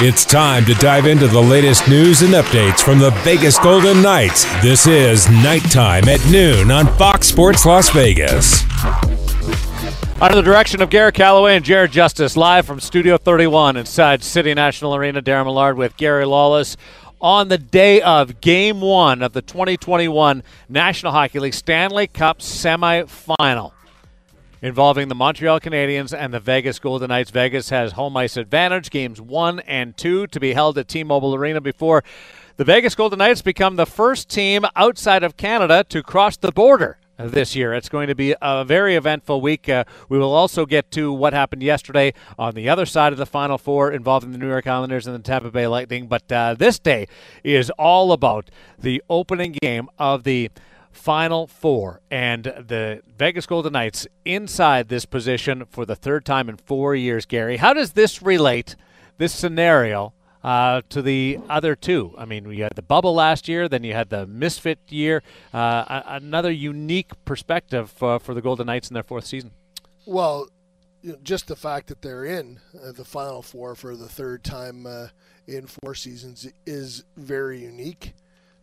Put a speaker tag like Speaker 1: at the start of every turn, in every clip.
Speaker 1: It's time to dive into the latest news and updates from the Vegas Golden Knights. This is Nighttime at noon on Fox Sports Las Vegas.
Speaker 2: Under the direction of Garrett Calloway and Jared Justice, live from Studio 31 inside City National Arena, Darren Millard with Gary Lawless on the day of Game 1 of the 2021 National Hockey League Stanley Cup semifinal involving the Montreal Canadiens and the Vegas Golden Knights. Vegas has home ice advantage, games one and two to be held at T Mobile Arena before the Vegas Golden Knights become the first team outside of Canada to cross the border this year. It's going to be a very eventful week. Uh, we will also get to what happened yesterday on the other side of the Final Four involving the New York Islanders and the Tampa Bay Lightning. But uh, this day is all about the opening game of the Final Four, and the Vegas Golden Knights inside this position for the third time in four years. Gary, how does this relate, this scenario, uh, to the other two? I mean, you had the bubble last year, then you had the misfit year. Uh, another unique perspective uh, for the Golden Knights in their fourth season.
Speaker 3: Well, just the fact that they're in uh, the Final Four for the third time uh, in four seasons is very unique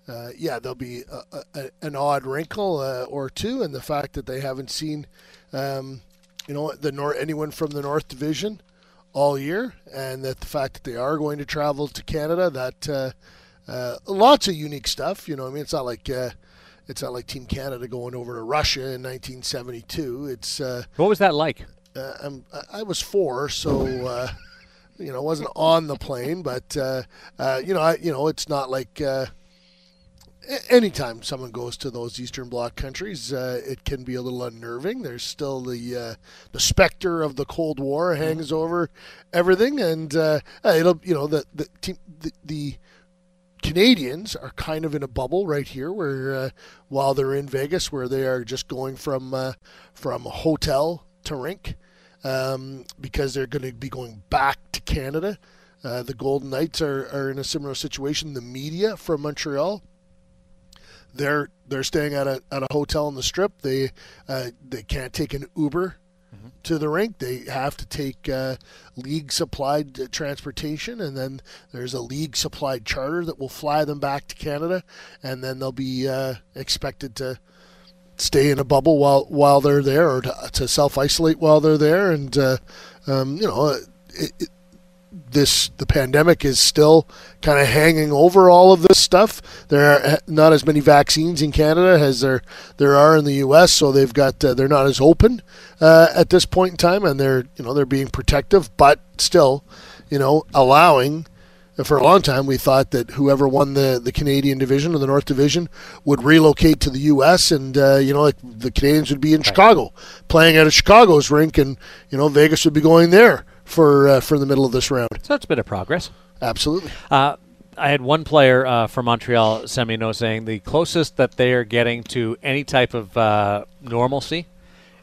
Speaker 3: uh, yeah, there'll be a, a, an odd wrinkle uh, or two in the fact that they haven't seen, um, you know, the nor- anyone from the North Division all year, and that the fact that they are going to travel to Canada, that uh, uh lots of unique stuff. You know, I mean, it's not like uh, it's not like Team Canada going over to Russia in 1972. It's uh,
Speaker 2: what was that like?
Speaker 3: i was four, so you know, wasn't on the plane, but you know, I, you know, it's not like anytime someone goes to those Eastern Bloc countries, uh, it can be a little unnerving. There's still the uh, the specter of the Cold War mm-hmm. hangs over everything, and uh, it'll you know the the, team, the the Canadiens are kind of in a bubble right here, where uh, while they're in Vegas, where they are just going from uh, from hotel to rink, um, because they're going to be going back to Canada. Uh, the Golden Knights are, are in a similar situation. The media from Montreal they're they're staying at a at a hotel in the strip. They uh, they can't take an Uber mm-hmm. to the rink. They have to take uh, league supplied transportation, and then there's a league supplied charter that will fly them back to Canada, and then they'll be uh, expected to stay in a bubble while while they're there, or to, to self isolate while they're there, and uh, um, you know. It, it, this the pandemic is still kind of hanging over all of this stuff. There are not as many vaccines in Canada as there there are in the U.S., so they've got uh, they're not as open uh, at this point in time, and they're you know they're being protective, but still, you know, allowing. For a long time, we thought that whoever won the, the Canadian division or the North Division would relocate to the U.S. and uh, you know like the Canadiens would be in Chicago, playing at a Chicago's rink, and you know Vegas would be going there for uh, for the middle of this round.
Speaker 2: So it's been a progress.
Speaker 3: Absolutely.
Speaker 2: Uh, I had one player uh, from Montreal send me a note saying the closest that they are getting to any type of uh, normalcy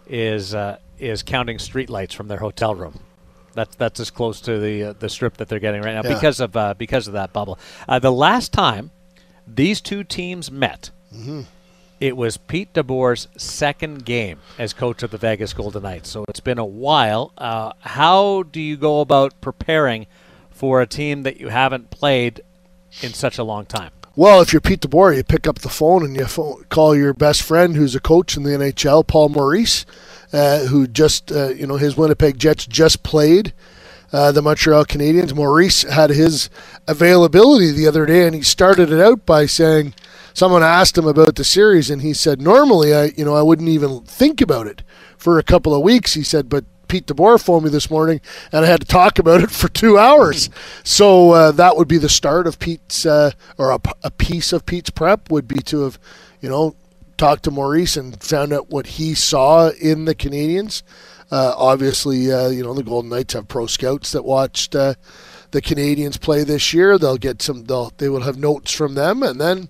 Speaker 2: is uh, is counting streetlights from their hotel room. That's that's as close to the uh, the strip that they're getting right now yeah. because of uh, because of that bubble. the last time these two teams met. Mm-hmm it was Pete DeBoer's second game as coach of the Vegas Golden Knights. So it's been a while. Uh, how do you go about preparing for a team that you haven't played in such a long time?
Speaker 3: Well, if you're Pete DeBoer, you pick up the phone and you phone, call your best friend, who's a coach in the NHL, Paul Maurice, uh, who just, uh, you know, his Winnipeg Jets just played. Uh, the Montreal Canadiens. Maurice had his availability the other day, and he started it out by saying, someone asked him about the series, and he said, "Normally, I you know I wouldn't even think about it for a couple of weeks." He said, "But." Pete DeBoer phoned me this morning, and I had to talk about it for two hours. so uh, that would be the start of Pete's, uh, or a, a piece of Pete's prep would be to have, you know, talked to Maurice and found out what he saw in the Canadiens. Uh, obviously, uh, you know the Golden Knights have pro scouts that watched uh, the Canadiens play this year. They'll get some. They'll they will have notes from them, and then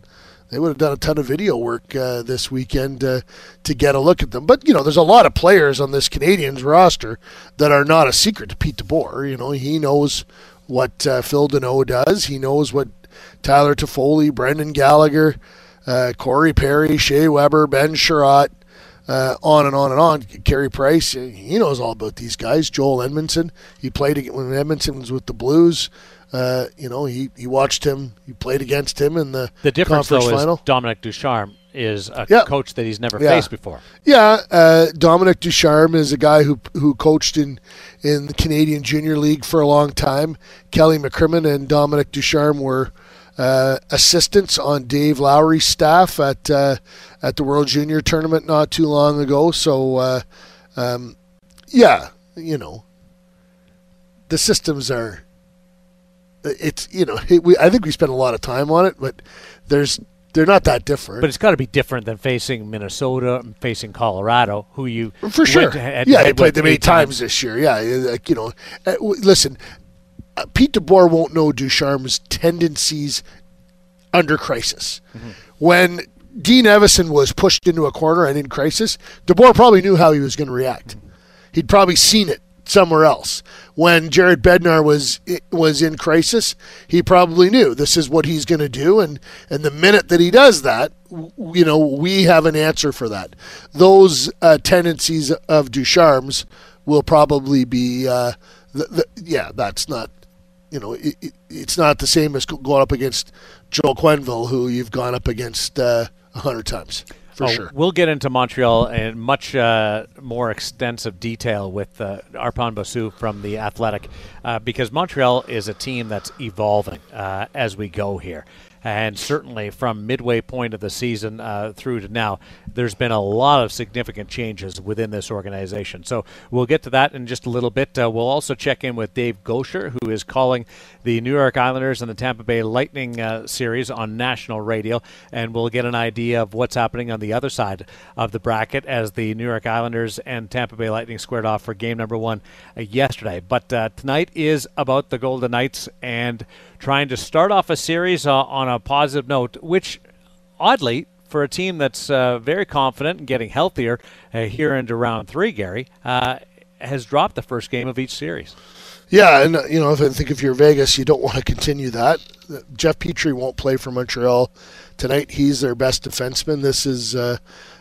Speaker 3: they would have done a ton of video work uh, this weekend uh, to get a look at them. But you know, there's a lot of players on this Canadiens roster that are not a secret to Pete DeBoer. You know, he knows what uh, Phil Danault does. He knows what Tyler Toffoli, Brendan Gallagher, uh, Corey Perry, Shea Weber, Ben Chiarot. uh, on and on and on. Carey Price, he knows all about these guys. Joel Edmondson, he played when Edmondson was with the Blues. Uh, you know, he, he watched him. He played against him in the
Speaker 2: the difference though
Speaker 3: final.
Speaker 2: is Dominique Ducharme is a
Speaker 3: Yeah.
Speaker 2: coach that he's never
Speaker 3: Yeah.
Speaker 2: faced before.
Speaker 3: Yeah, uh, Dominique Ducharme is a guy who who coached in in the Canadian Junior League for a long time. Kelly McCrimmon and Dominique Ducharme were uh, assistants on Dave Lowry's staff at uh, at the World Junior Tournament not too long ago. So, uh, um, yeah, you know, the systems are. It's you know we I think we spent a lot of time on it, but there's they're not that different.
Speaker 2: But it's got to be different than facing Minnesota and facing Colorado, who you
Speaker 3: For sure.
Speaker 2: head-
Speaker 3: yeah, he played them eight times this year. Yeah, like, you know, uh, listen, uh, Pete DeBoer won't know Ducharme's tendencies under crisis.
Speaker 2: Mm-hmm.
Speaker 3: When Dean Evason was pushed into a corner and in crisis, DeBoer probably knew how he was going to react.
Speaker 2: Mm-hmm.
Speaker 3: He'd probably seen it somewhere else. When Jared Bednar was was in crisis, he probably knew this is what he's going to do, and and the minute that he does that, you know, we have an answer for that. Those uh, tendencies of Ducharme's will probably be, uh, the, the, yeah, that's not, you know, it, it, it's not the same as going up against Joel Quenneville, who you've gone up against uh, a hundred times for
Speaker 2: Oh,
Speaker 3: sure.
Speaker 2: We'll get into Montreal in much uh, more extensive detail with uh, Arpon Basu from the Athletic, uh, because Montreal is a team that's evolving uh, as we go here. And certainly from midway point of the season uh, through to now, there's been a lot of significant changes within this organization. So we'll get to that in just a little bit. Uh, we'll also check in with Dave Goucher, who is calling the New York Islanders and the Tampa Bay Lightning uh, series on national radio, and we'll get an idea of what's happening on the other side of the bracket as the New York Islanders and Tampa Bay Lightning squared off for game number one uh, yesterday. But uh, tonight is about the Golden Knights and trying to start off a series uh, on a positive note, which oddly, for a team that's uh, very confident and getting healthier uh, here into round three, Gary, uh, has dropped the first game of each series.
Speaker 3: Yeah, and uh, you know, if I think if you're Vegas, you don't want to continue that. Uh, Jeff Petry won't play for Montreal tonight. He's their best defenseman. This is, uh,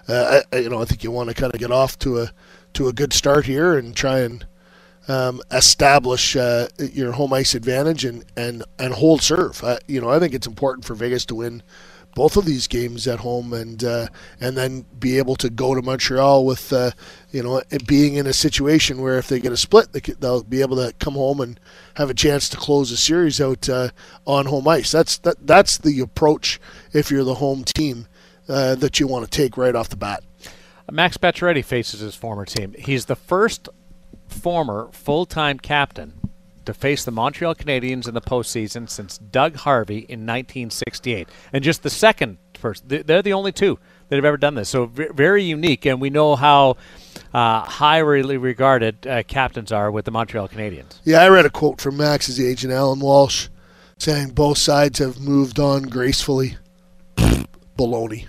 Speaker 3: you know, I think you want to kind of get off to a to a good start here and try and um, establish uh, your home ice advantage and and and hold serve. Uh, you know, I think it's important for Vegas to win both of these games at home and uh, and then be able to go to Montreal with uh, you know being in a situation where if they get a split they they'll be able to come home and have a chance to close the series out uh, on home ice. That's that, that's the approach if you're the home team uh, that you want to take right off the bat.
Speaker 2: Max Pacioretty faces his former team. He's the first former full-time captain to face the Montreal Canadiens in the postseason since Doug Harvey in 1968, and just the second person. They- They're the only two that have ever done this. So very unique, and we know how uh, highly regarded uh, captains are with the Montreal Canadiens.
Speaker 3: Yeah, I read a quote from Max's agent Alan Walsh saying both sides have moved on gracefully. Baloney.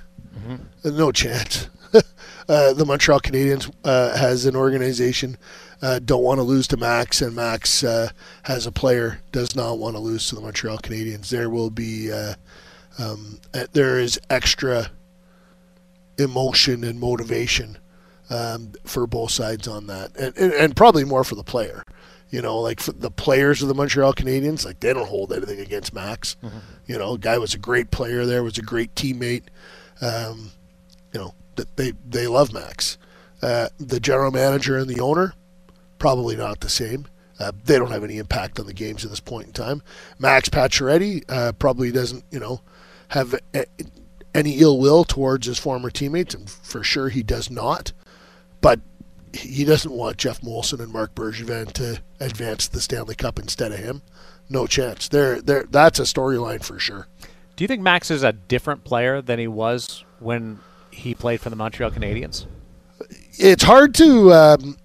Speaker 3: No chance. uh, the Montreal Canadiens uh, has an organization uh, don't want to lose to Max, and Max uh, has a player does not want to lose to the Montreal Canadiens. There will be uh, um, uh, there is extra emotion and motivation um, for both sides on that, and, and and probably more for the player. You know, like for the players of the Montreal Canadiens, like they don't hold anything against Max. You know, guy was a great player there, was a great teammate. Um, you know, that they they love Max. Uh, the general manager and the owner, probably not the same. Uh, they don't have any impact on the games at this point in time. Max Pacioretty uh, probably doesn't, you know, have a, any ill will towards his former teammates, and for sure he does not. But he doesn't want Geoff Molson and Marc Bergevin to advance the Stanley Cup instead of him. No chance. There, there. That's a storyline for sure.
Speaker 2: Do you think Max is a different player than he was when he played for the Montreal Canadiens?
Speaker 3: it's hard to um,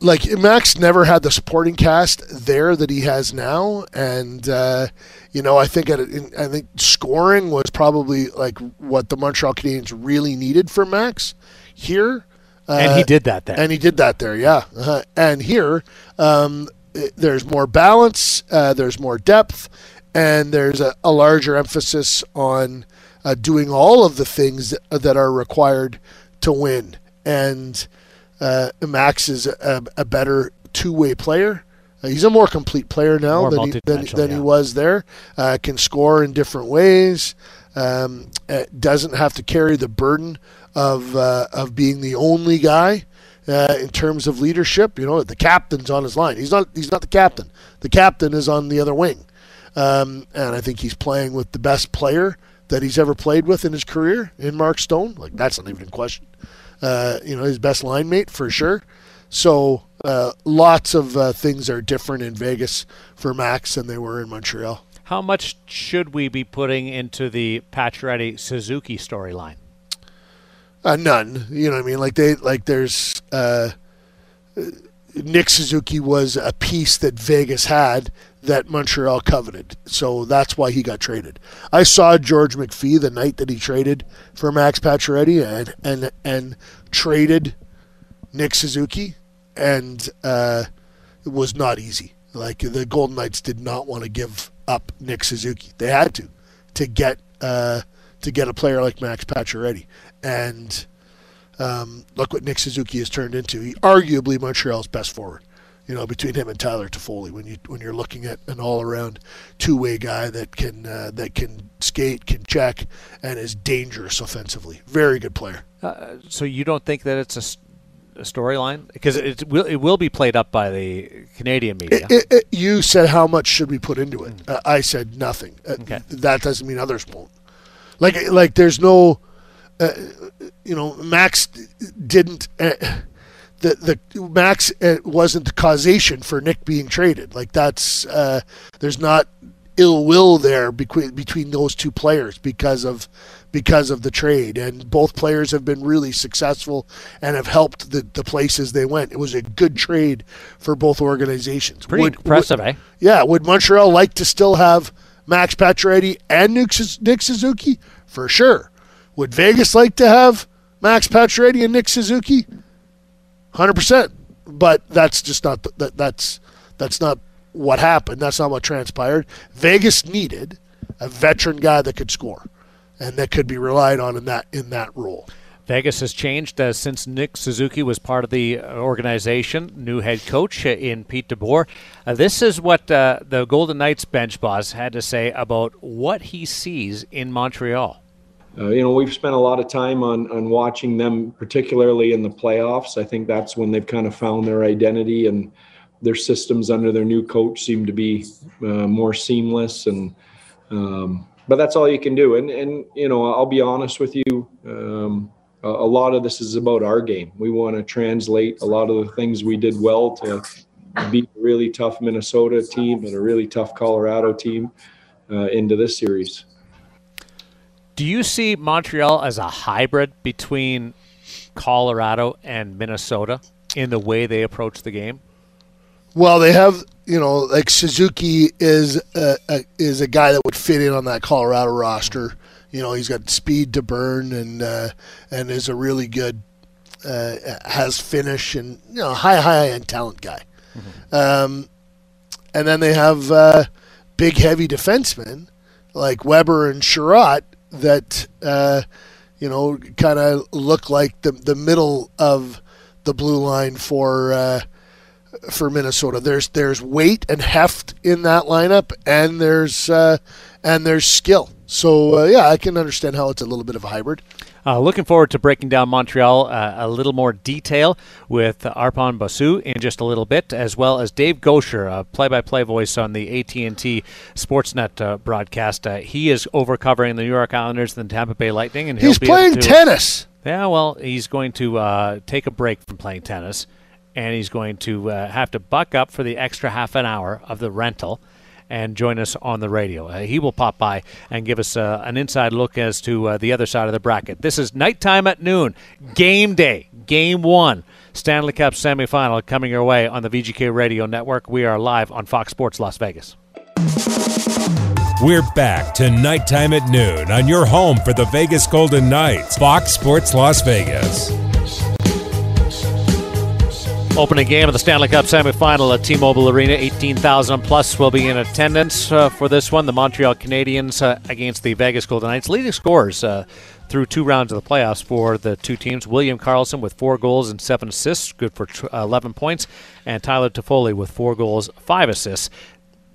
Speaker 3: like Max never had the supporting cast there that he has now, and uh, you know I think at I think scoring was probably like what the Montreal Canadiens really needed for Max here. Uh,
Speaker 2: and he did that there.
Speaker 3: and he did that there, yeah. Uh-huh. And here, um, there's more balance, uh, there's more depth, and there's a, a larger emphasis on uh, doing all of the things that, that are required to win, and uh, Max is a, a better two-way player. Uh, he's a more complete player now
Speaker 2: More
Speaker 3: than, he, than, than he was there. Uh, can score in different ways. Um, uh, doesn't have to carry the burden of uh, of being the only guy uh, in terms of leadership. You know, the captain's on his line. He's not. He's not the captain. The captain is on the other wing, um, and I think he's playing with the best player that he's ever played with in his career in Mark Stone. Like that's not even in question. Uh, you know, his best line mate for sure. So uh, lots of uh, things are different in Vegas for Max than they were in Montreal.
Speaker 2: How much should we be putting into the Pacioretty Suzuki storyline?
Speaker 3: Uh, none. You know what I mean? Like they like there's uh, Nick Suzuki was a piece that Vegas had that Montreal coveted. So that's why he got traded. I saw George McPhee the night that he traded for Max Pacioretty and and and traded Nick Suzuki and uh, it was not easy. Like the Golden Knights did not want to give up Nick Suzuki. They had to to get uh, to get a player like Max Pacioretty. And um, look what Nick Suzuki has turned into. He arguably Montreal's best forward. You know, between him and Tyler Toffoli, when you when you're looking at an all-around two-way guy that can uh, that can skate, can check, and is dangerous offensively. Very good player.
Speaker 2: Uh, so you don't think that it's a, storyline because it will it will be played up by the Canadian media.
Speaker 3: It, it, you said how much should we put into it? Uh, I said nothing. Uh,
Speaker 2: Okay.
Speaker 3: That doesn't mean others won't. Like like there's no, uh, you know, Max didn't. Uh, the the Max uh, wasn't the causation for Nick being traded. Like that's uh, there's not ill will there between between those two players because of because of the trade and both players have been really successful and have helped the, the places they went. It was a good trade for both organizations.
Speaker 2: Pretty impressive, eh?
Speaker 3: Yeah, would Montreal like to still have Max Pacioretty and Nick, Nick Suzuki? For sure. Would Vegas like to have Max Pacioretty and Nick Suzuki? Hundred percent. But that's just not the, that. That's that's not what happened. That's not what transpired. Vegas needed a veteran guy that could score, and that could be relied on in that in that role.
Speaker 2: Vegas has changed uh, since Nick Suzuki was part of the uh, organization. New head coach uh, in Pete DeBoer. Uh, this is what uh, the Golden Knights bench boss had to say about what he sees in Montreal.
Speaker 4: Uh, you know, we've spent a lot of time on on watching them, particularly in the playoffs. I think that's when they've kind of found their identity and their systems under their new coach seem to be uh, more seamless. And um, but that's all you can do. And and you know, I'll be honest with you. Um, a, lot of this is about our game. We want to translate a lot of the things we did well to beat a really tough Minnesota team and a really tough Colorado team uh, into this series.
Speaker 2: Do you see Montreal as a hybrid between Colorado and Minnesota in the way they approach the game?
Speaker 3: Well, they have you know like Suzuki is a, a, is a guy that would fit in on that Colorado roster. You know, he's got speed to burn and uh, and is a really good uh, has finish and you know high high end talent guy. Um, and then they have uh, big heavy defensemen like Weber and Chiarot that uh, you know kind of look like the the middle of the blue line for. Uh, for Minnesota. There's there's weight and heft in that lineup, and there's uh, and there's skill. So uh, yeah, I can understand how it's a little bit of a hybrid.
Speaker 2: Uh, looking forward to breaking down Montreal uh, a little more detail with Arpon Basu in just a little bit, as well as Dave Goucher, a play-by-play voice on the AT&T Sportsnet uh, broadcast. Uh, he is over covering the New York Islanders and the Tampa Bay Lightning, and he'll
Speaker 3: He's playing
Speaker 2: to-
Speaker 3: tennis.
Speaker 2: Yeah, well, he's going to uh, take a break from playing tennis, and he's going to uh, have to buck up for the extra half an hour of the rental and join us on the radio. Uh, he will pop by and give us uh, an inside look as to uh, the other side of the bracket. This is nighttime at noon, game day, game one. Stanley Cup semifinal coming your way on the VGK Radio Network. We are live on Fox Sports Las Vegas.
Speaker 1: We're back to nighttime at noon on your home for the Vegas Golden Knights, Fox Sports Las Vegas.
Speaker 2: Opening game of the Stanley Cup semifinal at T-Mobile Arena. 18,000 plus will be in attendance uh, for this one. The Montreal Canadiens uh, against the Vegas Golden Knights. Leading scores uh, through two rounds of the playoffs for the two teams. William Karlsson with four goals and seven assists, good for 11 points, and Tyler Toffoli with four goals, five assists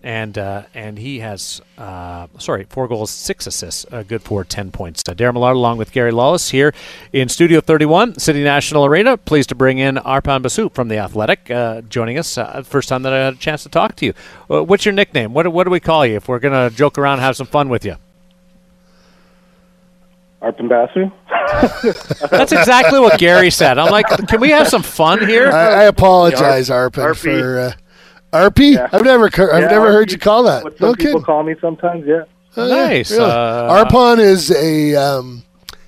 Speaker 2: and uh, and he has uh, sorry four goals, six assists, uh, good for ten points. Uh, Darren Millard along with Gary Lawless here in Studio 31, City National Arena. Pleased to bring in Arpon Basu from the Athletic, uh, joining us. Uh, first time that I had a chance to talk to you. Uh, what's your nickname? What what do we call you if we're gonna joke around, and have some fun with you?
Speaker 5: Arpon Basu.
Speaker 2: That's exactly what Gary said. I'm like, can we have some fun here?
Speaker 3: I, I apologize, Arpon, for RP? Yeah. I've never I've yeah, never RP, heard you call that.
Speaker 5: What some no people kidding. call me sometimes. Yeah.
Speaker 2: Oh, nice.
Speaker 3: really. uh, Arpon is a um,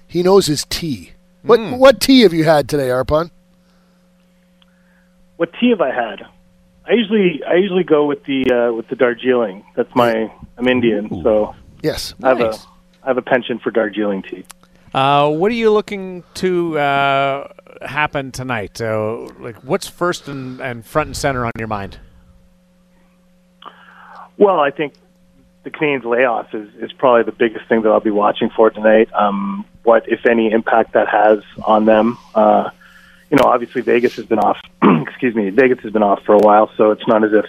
Speaker 3: he knows his tea. What mm. what tea have you had today, Arpon?
Speaker 5: What tea have I had? I usually I usually go with the uh, with the Darjeeling. That's my I'm Indian, Ooh. so
Speaker 3: yes,
Speaker 5: I have a I have a penchant for Darjeeling tea.
Speaker 2: Uh, what are you looking to uh, happen tonight? Uh, like, what's first and, and front and center on your mind?
Speaker 5: Well, I think the Canadiens layoff is, is probably the biggest thing that I'll be watching for tonight. Um, what, if any, impact that has on them. Uh, you know, obviously Vegas has been off. excuse me, Vegas has been off for a while, so it's not as if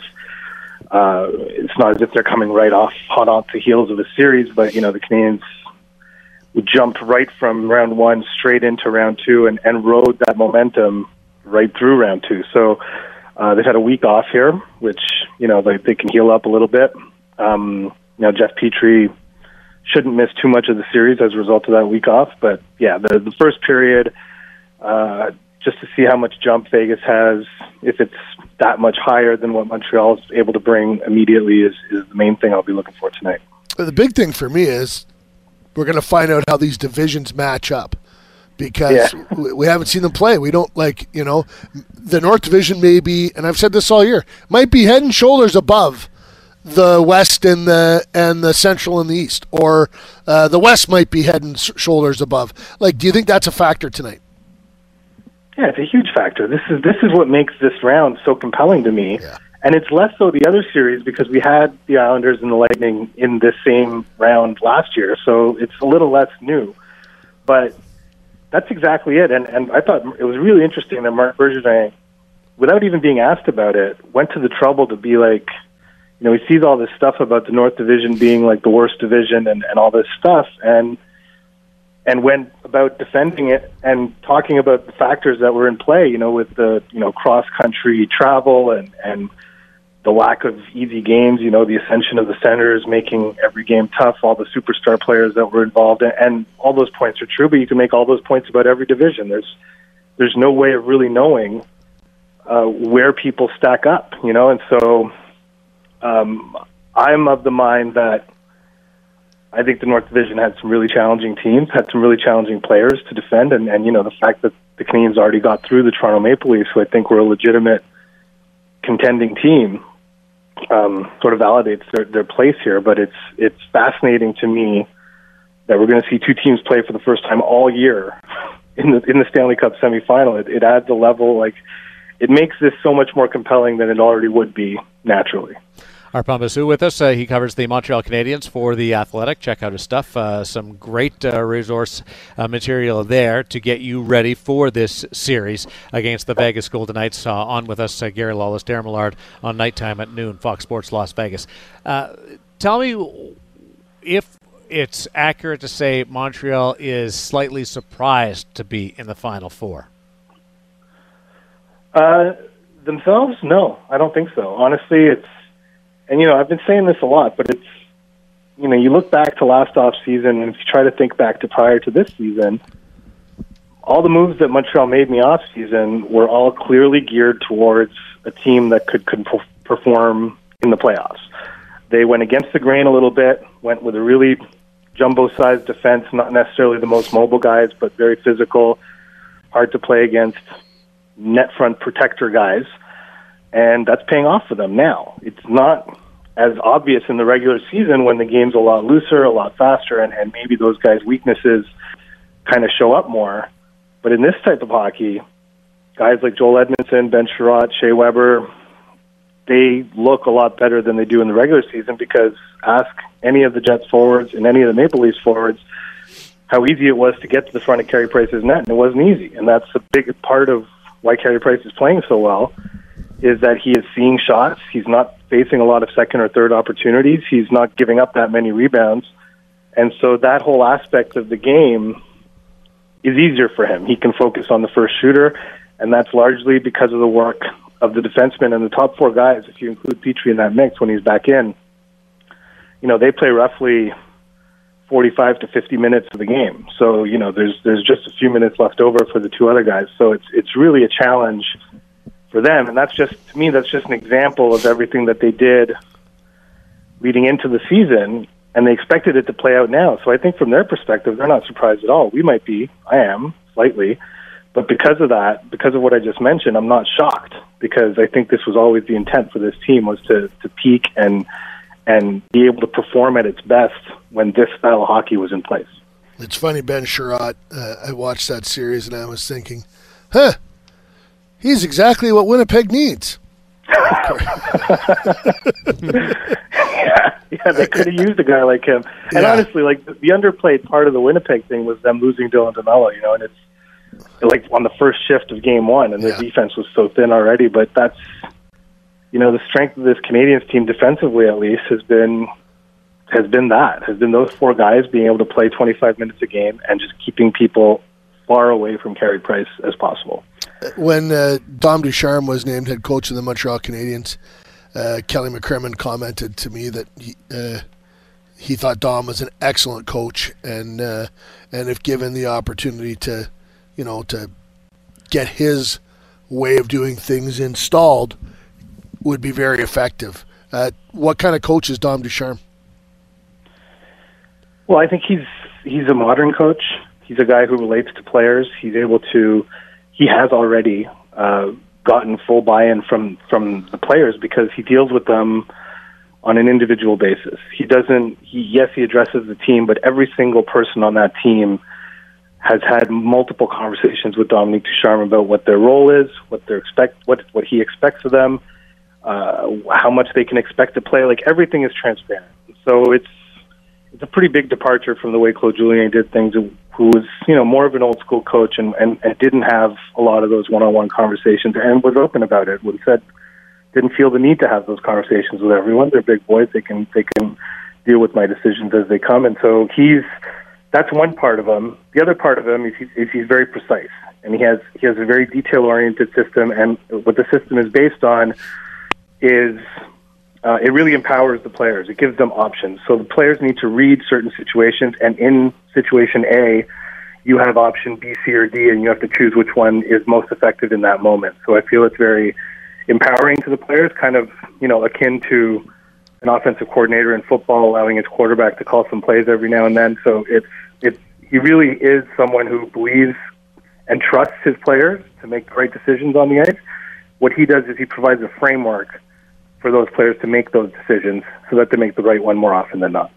Speaker 5: uh, it's not as if they're coming right off hot off the heels of a series. But you know, the Canadiens jumped right from round one straight into round two and, and rode that momentum right through round two. So uh, they've had a week off here, which you know they, they can heal up a little bit. Um, you know, Jeff Petry shouldn't miss too much of the series as a result of that week off. But yeah, the the first period, uh, just to see how much jump Vegas has, if it's that much higher than what Montreal is able to bring immediately, is is the main thing I'll be looking for tonight.
Speaker 3: The big thing for me is we're going to find out how these divisions match up because yeah. we haven't seen them play. We don't like, you know, the North Division may be, and I've said this all year, might be head and shoulders above the West and the and the Central and the East, or uh, the West might be head and shoulders above. Like, do you think that's a factor tonight?
Speaker 5: Yeah, it's a huge factor. This is this is what makes this round so compelling to me. Yeah. And it's less so the other series because we had the Islanders and the Lightning in this same round last year, so it's a little less new. But that's exactly it. And and I thought it was really interesting that Marc Bergevin, without even being asked about it, went to the trouble to be like, you know, he sees all this stuff about the North Division being like the worst division and and all this stuff, and and went about defending it and talking about the factors that were in play. You know, with the you know cross country travel and and the lack of easy games, you know, the ascension of the Senators making every game tough, all the superstar players that were involved, and all those points are true. But you can make all those points about every division. There's there's no way of really knowing uh, where people stack up, you know. And so um, I'm of the mind that I think the North Division had some really challenging teams, had some really challenging players to defend, and, and you know the fact that the Canadiens already got through the Toronto Maple Leafs, who I think were a legitimate contending team, um, sort of validates their, their place here. But it's it's fascinating to me that we're going to see two teams play for the first time all year in the in the Stanley Cup semifinal. It, it adds a level like it makes this so much more compelling than it already would be naturally.
Speaker 2: Arpon Basu with us. Uh, he covers the Montreal Canadiens for The Athletic. Check out his stuff. Uh, some great uh, resource uh, material there to get you ready for this series against the Vegas Golden Knights. Uh, on with us, uh, Gary Lawless, Darren Millard on nighttime at noon, Fox Sports Las Vegas. tell me if it's accurate to say Montreal is slightly surprised to be in the Final Four.
Speaker 5: themselves, no, I don't think so. Honestly, it's and you know, I've been saying this a lot, but it's you know, you look back to last off season, and if you try to think back to prior to this season, all the moves that Montreal made in the off season were all clearly geared towards a team that could, could perform in the playoffs. They went against the grain a little bit, went with a really jumbo-sized defense, not necessarily the most mobile guys, but very physical, hard to play against, net front protector guys and that's paying off for them now. It's not as obvious in the regular season when the game's a lot looser, a lot faster, and, and maybe those guys' weaknesses kind of show up more. But in this type of hockey, guys like Joel Edmondson, Ben Chiarot, Shea Weber, they look a lot better than they do in the regular season because ask any of the Jets forwards and any of the Maple Leafs forwards how easy it was to get to the front of Carey Price's net, and it wasn't easy. And that's a big part of why Carey Price is playing so well, is that he is seeing shots. He's not facing a lot of second or third opportunities. He's not giving up that many rebounds. And so that whole aspect of the game is easier for him. He can focus on the first shooter, and that's largely because of the work of the defensemen and the top four guys. If you include Petry in that mix when he's back in, you know they play roughly 45 to 50 minutes of the game. So you know there's there's just a few minutes left over for the two other guys. So it's it's really a challenge for them, and that's just to me that's just an example of everything that they did leading into the season and they expected it to play out now. So I think from their perspective, they're not surprised at all. We might be, I am slightly, but because of that, because of what I just mentioned, I'm not shocked because I think this was always the intent for this team was to to peak and and be able to perform at its best when this style of hockey was in place.
Speaker 3: It's funny, Ben Chiarot. Uh, I watched that series and I was thinking, huh, he's exactly what Winnipeg needs.
Speaker 5: yeah, yeah, they could have used a guy like him. And yeah. honestly, like the, underplayed part of the Winnipeg thing was them losing Dylan DeMello. You know, and it's like on the first shift of game one, and their yeah. defense was so thin already. But that's you know the strength of this Canadiens team defensively, at least, has been has been that has been those four guys being able to play 25 minutes a game and just keeping people far away from Carey Price as possible.
Speaker 3: When uh, Dom Ducharme was named head coach of the Montreal Canadiens, uh, Kelly McCrimmon commented to me that he, uh, he thought Dom was an excellent coach, and uh, and if given the opportunity to, you know, to get his way of doing things installed, would be very effective. Uh, what kind of coach is Dom Ducharme?
Speaker 5: Well, I think he's he's a modern coach. He's a guy who relates to players. He's able to. He has already uh, gotten full buy-in from from the players because he deals with them on an individual basis. He doesn't. He yes, he addresses the team, but every single person on that team has had multiple conversations with Dominique Ducharme about what their role is, what they expect, what what he expects of them, uh, how much they can expect to play. Like everything is transparent. So it's it's a pretty big departure from the way Claude Julien did things who was, you know, more of an old school coach and, and, and didn't have a lot of those one on one conversations and was open about it. When said didn't feel the need to have those conversations with everyone. They're big boys. They can they can deal with my decisions as they come. And so he's that's one part of him. The other part of him is, he, is he's very precise and he has he has a very detail oriented system. And what the system is based on is uh, it really empowers the players. It gives them options. So the players need to read certain situations, and in situation A, you have option B, C, or D, and you have to choose which one is most effective in that moment. So I feel it's very empowering to the players, kind of you know akin to an offensive coordinator in football allowing his quarterback to call some plays every now and then. So it's it's he really is someone who believes and trusts his players to make the right decisions on the ice. What he does is he provides a framework for those players to make those decisions so that they make the right one more often than not.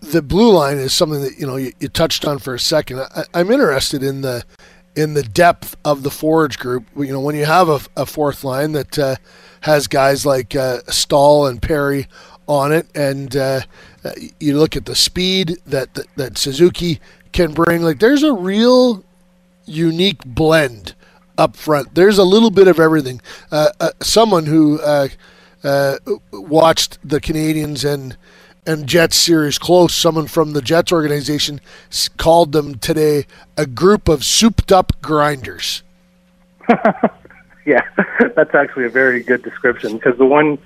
Speaker 3: The blue line is something that you know you, you touched on for a second. I, I'm interested in the in the depth of the forage group. You know, when you have a, a fourth line that uh, has guys like uh, Staal and Perry on it, and uh, you look at the speed that, that, that Suzuki can bring, like there's a real unique blend up front. There's a little bit of everything. Uh, uh, someone who uh, uh, watched the Canadiens and and Jets series close, someone from the Jets organization called them today a group of souped up grinders.
Speaker 5: yeah, that's actually a very good description because the one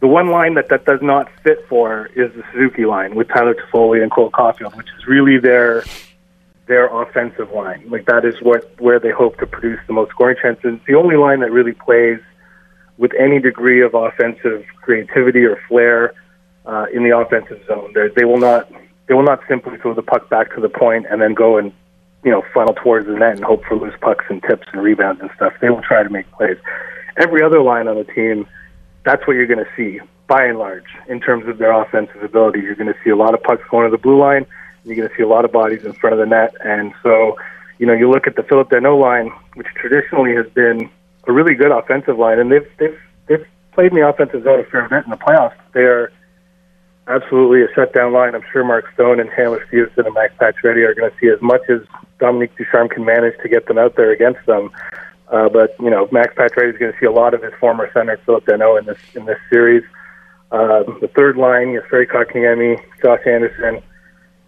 Speaker 5: the one line that that does not fit for is the Suzuki line with Tyler Toffoli and Cole Caufield, which is really their their offensive line. Like that is what where they hope to produce the most scoring chances. The only line that really plays with any degree of offensive creativity or flair uh, in the offensive zone. They're, they will not they will not simply throw the puck back to the point and then go and you know funnel towards the net and hope for loose pucks and tips and rebounds and stuff. They will try to make plays. Every other line on the team, that's what you're going to see by and large in terms of their offensive ability. You're going to see a lot of pucks going to the blue line you're going to see a lot of bodies in front of the net, and so you know, you look at the Phillip Danault line, which traditionally has been a really good offensive line, and they've they've they've played in the offensive zone a fair bit in the playoffs. They are absolutely a shutdown line. I'm sure Mark Stone and Chandler Stephenson and Max Pacioretty are going to see as much as Dominique Ducharme can manage to get them out there against them. Uh, but you know, Max Pacioretty is going to see a lot of his former center Phillip Danault in this in this series. Um, the third line is Ferry Kotkaniemi, Josh Anderson,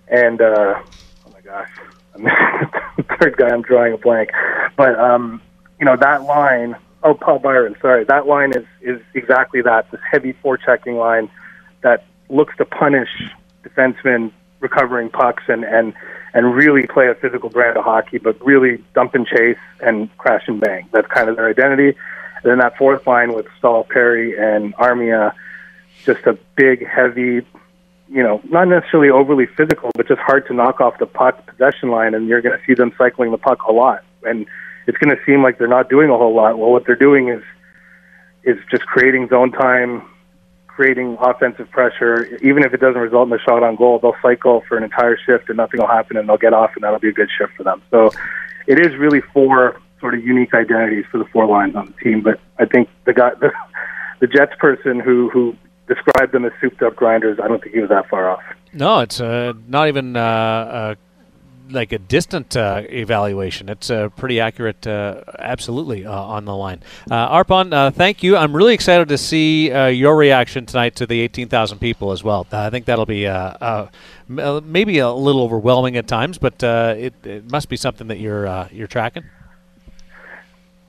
Speaker 5: and uh, oh my gosh, third guy I'm drawing a blank. But um, you know that line. Oh, Paul Byron. Sorry, that line is is exactly that. This heavy forechecking line that looks to punish defensemen recovering pucks and and and really play a physical brand of hockey, but really dump and chase and crash and bang. That's kind of their identity. And then that fourth line with Staal, Perry, and Armia, just a big, heavy, you know, not necessarily overly physical, but just hard to knock off the puck possession line, and you're going to see them cycling the puck a lot. And it's going to seem like they're not doing a whole lot. Well, what they're doing is is just creating zone time, creating offensive pressure. Even if it doesn't result in a shot on goal, they'll cycle for an entire shift and nothing will happen, and they'll get off, and that'll be a good shift for them. So it is really four sort of unique identities for the four lines on the team. But I think the guy, the, the Jets person who who described them as souped up grinders, I don't think he was that far off.
Speaker 2: No, it's uh, not even uh, uh, like a distant uh, evaluation. It's uh, pretty accurate, absolutely, on the line. Arpon, thank you. I'm really excited to see your reaction tonight to the 18,000 people as well. I think that'll be maybe a little overwhelming at times, but it, it must be something that you're you're tracking.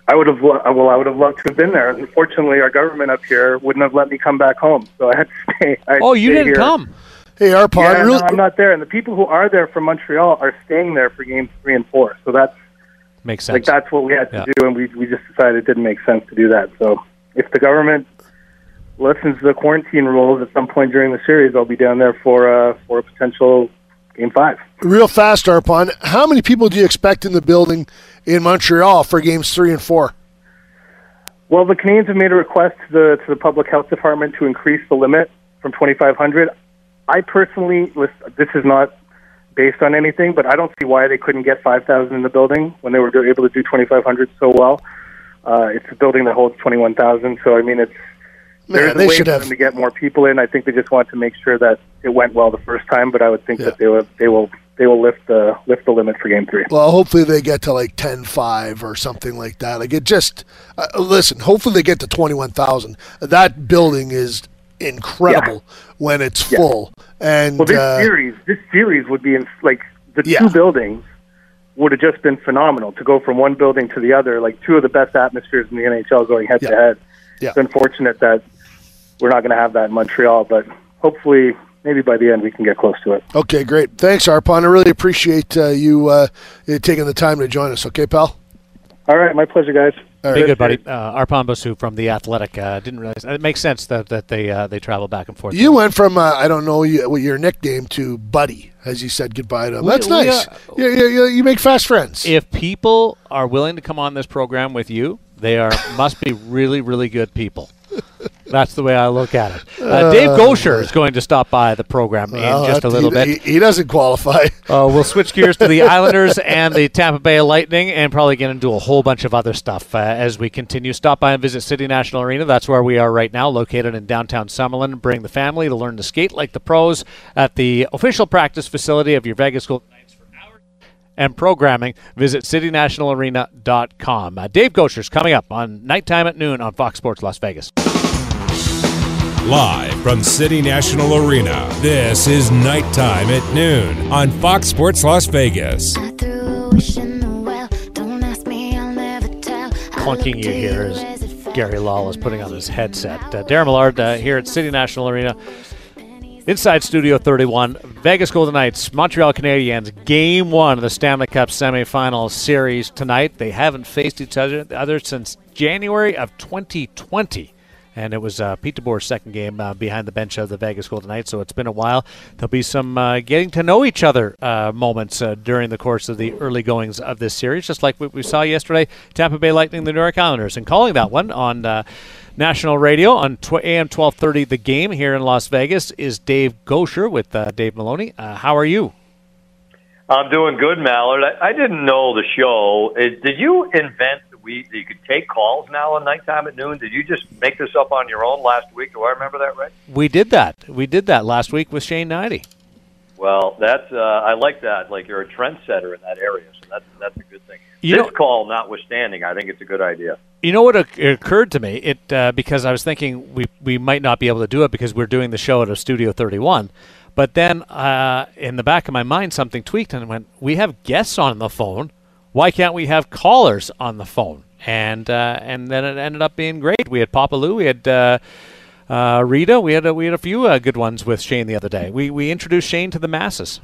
Speaker 5: I would have lo- well, I would have loved to have been there. Unfortunately, our government up here wouldn't have let me come back home, so I had to stay. I had
Speaker 2: Oh, you
Speaker 5: stay
Speaker 2: didn't
Speaker 5: here.
Speaker 2: come.
Speaker 3: Hey, Arpon,
Speaker 5: Yeah,
Speaker 3: really,
Speaker 5: no, I'm not there, and the people who are there from Montreal are staying there for games three and four. So that's
Speaker 2: Makes sense.
Speaker 5: like that's what we had to
Speaker 2: Yeah.
Speaker 5: do, and we we just decided it didn't make sense to do that. So if the government listens to the quarantine rules at some point during the series, I'll be down there for uh, for a potential game five.
Speaker 3: real fast, Arpon. How many people do you expect in the building in Montreal for games three and four?
Speaker 5: Well, the Canadiens have made a request to the to the public health department to increase the limit from 2,500. I personally, this is not based on anything, but I don't see why they couldn't get 5,000 in the building when they were able to do 2,500 so well. Uh, it's a building that holds 21,000, so I mean, it's there's a
Speaker 3: they
Speaker 5: way
Speaker 3: should
Speaker 5: for
Speaker 3: have.
Speaker 5: them to get more people in. I think they just want to make sure that it went well the first time, but I would think
Speaker 3: Yeah.
Speaker 5: that they will they will they will lift the lift the limit for game three.
Speaker 3: Well, hopefully they get to like 10-5 or something like that. Like it just uh, listen. Hopefully they get to twenty one thousand. That building is incredible when it's
Speaker 5: Yeah.
Speaker 3: full. And
Speaker 5: Well, this
Speaker 3: uh,
Speaker 5: series, this series would be in like the
Speaker 3: Yeah.
Speaker 5: two buildings would have just been phenomenal to go from one building to the other. Like two of the best atmospheres in the NHL going head to head. It's unfortunate that we're not going to have that in Montreal, but hopefully, maybe by the end we can get close to it.
Speaker 3: okay, great. Thanks, Arpon. I really appreciate uh, you uh, taking the time to join us. Okay, pal.
Speaker 5: All right, my pleasure, guys.
Speaker 3: All right.
Speaker 2: Be good, buddy. Uh, Arpon Basu from the Athletic. Uh, didn't realize it makes sense that, that they uh, they travel back and forth.
Speaker 3: You went from uh, I don't know what your nickname to Buddy as you said goodbye to him.
Speaker 2: We-
Speaker 3: That's
Speaker 2: we,
Speaker 3: nice.
Speaker 2: uh,
Speaker 3: you, you, you, you make fast friends.
Speaker 2: if people are willing to come on this program with you, they are must be really, really good people. That's the way I look at it. Uh, Dave Goucher is going to stop by the program
Speaker 3: Well,
Speaker 2: in just a little
Speaker 3: he,
Speaker 2: bit.
Speaker 3: He, he doesn't qualify.
Speaker 2: Uh, we'll switch gears to the Islanders and the Tampa Bay Lightning and probably get into a whole bunch of other stuff uh, as we continue. Stop by and visit City National Arena. That's where we are right now, located in downtown Summerlin. Bring the family to learn to skate like the pros at the official practice facility of your Vegas Golden Knights for hours and programming. Visit citynationalarena.com. Uh, Dave Goucher's coming up on nighttime at noon on Fox Sports Las Vegas.
Speaker 1: Live from City National Arena, this is Nighttime at Noon on Fox Sports Las Vegas.
Speaker 6: I threw a wish in the well. Don't ask me, I'll never tell. I
Speaker 2: clunking you
Speaker 6: to
Speaker 2: here
Speaker 6: as
Speaker 2: as
Speaker 6: it felt
Speaker 2: Gary Law is putting on his headset.
Speaker 6: was
Speaker 2: Uh, Darren Millard uh, here at City National Arena. Inside Studio 31, Vegas Golden Knights, Montreal Canadiens, Game One of the Stanley Cup semifinal series tonight. They haven't faced each other, other since January of 2020, and it was uh, Pete DeBoer's second game uh, behind the bench of the Vegas Golden Knights. So it's been a while. There'll be some uh, getting to know each other uh, moments uh, during the course of the early goings of this series, just like what we saw yesterday. Tampa Bay Lightning, the New York Islanders, and calling that one on. Uh, National Radio on tw- AM 1230 The Game here in Las Vegas is Dave Goucher with Dave Maloney. How are you?
Speaker 7: I'm doing good, Mallard. I, I didn't know the show. Uh, Did you invent we you could take calls now on nighttime at noon? Did you just make this up on your own last week? Do I remember that right?
Speaker 2: We did that. We did that last week with Shane Knighty.
Speaker 7: Well, that's uh, I like that. Like you're a trendsetter in that area, so that's that's a good thing.
Speaker 2: You
Speaker 7: this
Speaker 2: know-
Speaker 7: call notwithstanding, I think it's a good idea.
Speaker 2: You know what occurred to me? It uh, because I was thinking we we might not be able to do it because we're doing the show at a Studio 31. But then uh, in the back of my mind, something tweaked and went, "We have guests on the phone. Why can't we have callers on the phone?" And uh, and then it ended up being great. We had Papa Lou, we had uh, uh, Rita, we had a, we had a few uh, good ones with Shane the other day. We we introduced Shane to the masses.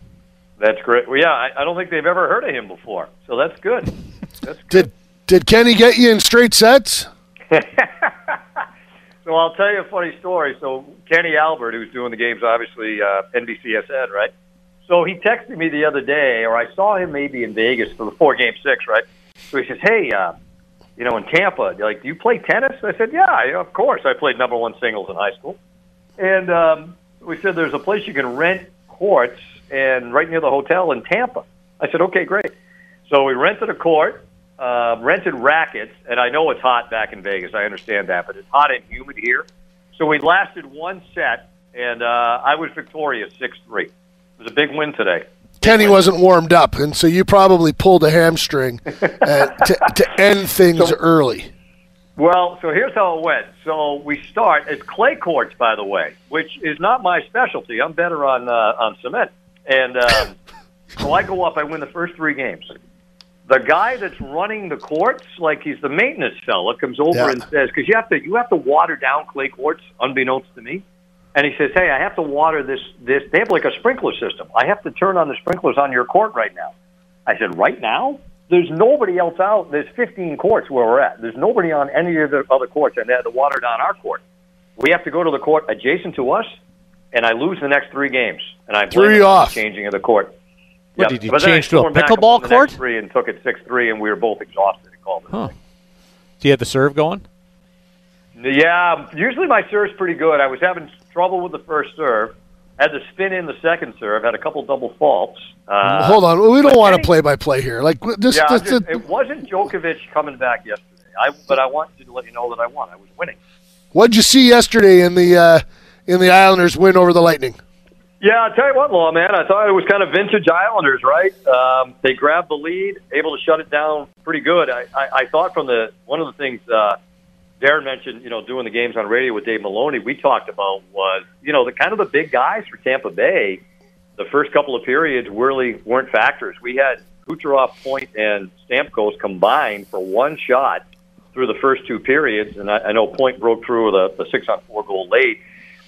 Speaker 7: That's great. Well, yeah, I, I don't think they've ever heard of him before, so that's good. That's good.
Speaker 3: Did did Kenny get you in straight sets?
Speaker 7: So I'll tell you a funny story. So Kenny Albert, who's doing the games, obviously uh, NBCSN, right? So he texted me the other day, or I saw him maybe in Vegas for the four game six, right? So he says, "Hey, uh, you know, in Tampa, like, do you play tennis?" I said, "Yeah, you know, of course. I played number one singles in high school." And um, we said, "There's a place you can rent courts, and right near the hotel in Tampa." I said, "Okay, great." So we rented a court, uh, rented rackets, and I know it's hot back in Vegas. I understand that, but it's hot and humid here. So we lasted one set, and uh, I was victorious, six three. It was a big win today.
Speaker 3: Kenny wasn't warmed up, and so you probably pulled a hamstring uh, to, to end things early.
Speaker 7: Well, so here's how it went. So we start as clay courts, by the way, which is not my specialty. I'm better on uh, on cement. And um, so I go up. I win the first three games. The guy that's running the courts, like he's the maintenance fella, comes over
Speaker 3: Yeah.
Speaker 7: and says, "Because you have to you have to water down clay courts, unbeknownst to me." And he says, "Hey, I have to water this this. They have like a sprinkler system. I have to turn on the sprinklers on your court right now." I said, "Right now." There's nobody else out. There's 15 courts where we're at. There's nobody on any of the other courts, and they had to water down our court. We have to go to the court adjacent to us, and I lose the next three games. And I
Speaker 3: Threw
Speaker 7: blame
Speaker 3: you
Speaker 7: it on the
Speaker 3: off.
Speaker 7: changing of the court.
Speaker 2: What,
Speaker 7: Yep.
Speaker 2: did you
Speaker 7: But
Speaker 2: change to a pickleball
Speaker 7: and the next
Speaker 2: court?
Speaker 7: Three and took it six three, and we were both exhausted and called it.
Speaker 2: Huh. Do you have the serve going?
Speaker 7: Yeah, usually my serve's pretty good. I was having trouble with the first serve. Had to spin in the second serve. Had a couple double faults. Uh,
Speaker 3: Hold on, we don't want to play by play here. Like this,
Speaker 7: yeah,
Speaker 3: this,
Speaker 7: just,
Speaker 3: this-
Speaker 7: it wasn't Djokovic coming back yesterday. I, but I wanted to let you know that I won. I was winning.
Speaker 3: what'd you see yesterday in the uh, in the Islanders win over the Lightning?
Speaker 7: Yeah, I'll tell you what, Law, man. I thought it was kind of vintage Islanders, right? Um, they grabbed the lead, able to shut it down pretty good. I, I, I thought from the one of the things uh, Darren mentioned, you know, doing the games on radio with Dave Maloney, we talked about was, you know, the kind of the big guys for Tampa Bay. The first couple of periods really weren't factors. We had Kucherov, Point, and Stamkos combined for one shot through the first two periods, and I, I know Point broke through with a, the six on four goal late.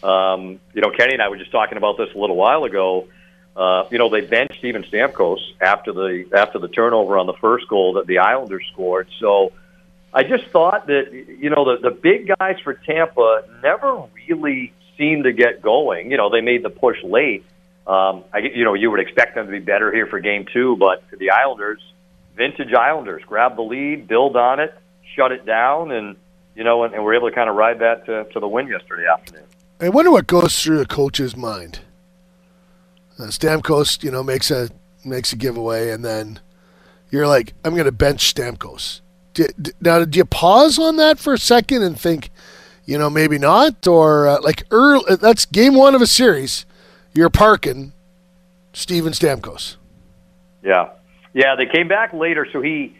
Speaker 7: Um, you know, Kenny and I were just talking about this a little while ago. Uh, you know, they benched Steven Stamkos after the after the turnover on the first goal that the Islanders scored. So I just thought that you know the the big guys for Tampa never really seemed to get going. You know, they made the push late. Um, I you know you would expect them to be better here for Game Two, but the Islanders, vintage Islanders, grab the lead, build on it, shut it down, and you know, and, and we're able to kind of ride that to, to the win yesterday afternoon.
Speaker 3: I wonder what goes through a coach's mind. Uh, Stamkos, you know, makes a makes a giveaway, and then you're like, "I'm going to bench Stamkos." Now, do you pause on that for a second and think, you know, maybe not, or uh, like early? That's game one of a series. You're parking Steven Stamkos.
Speaker 7: Yeah, yeah. They came back later, so he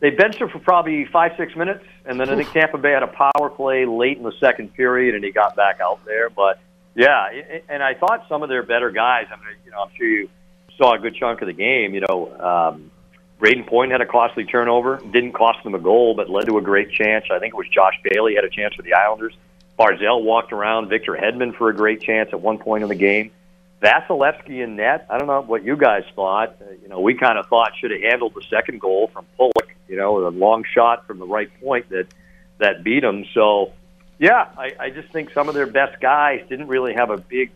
Speaker 7: they benched him for probably five six minutes, and then I think Tampa Bay had a power play late in the second period, and he got back out there. But yeah, and I thought some of their better guys. I mean, you know, I'm sure you saw a good chunk of the game. You know, um, Brayden Point had a costly turnover, didn't cost them a goal, but led to a great chance. I think it was Josh Bailey had a chance for the Islanders. Barzal walked around Victor Hedman for a great chance at one point in the game. Vasilevskiy in net. I don't know what you guys thought. Uh, you know, we kind of thought should have handled the second goal from Pulock. You know, a long shot from the right point that that beat him. So, yeah, I, I just think some of their best guys didn't really have a big